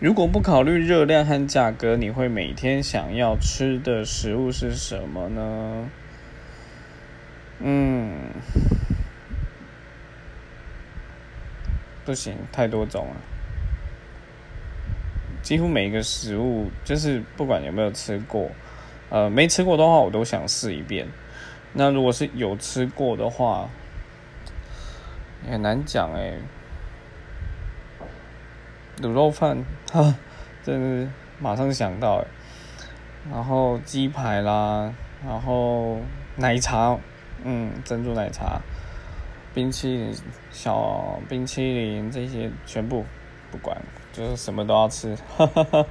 如果不考虑热量和价格，你会每天想要吃的食物是什么呢？嗯，不行，太多种了。几乎每一个食物，就是不管有没有吃过，呃，没吃过的话，我都想试一遍。那如果是有吃过的话，很难讲哎。卤肉饭，哈，真是马上想到。然后鸡排啦，然后奶茶，嗯，珍珠奶茶，冰淇淋，小冰淇淋这些全部不管，就是什么都要吃，哈哈哈。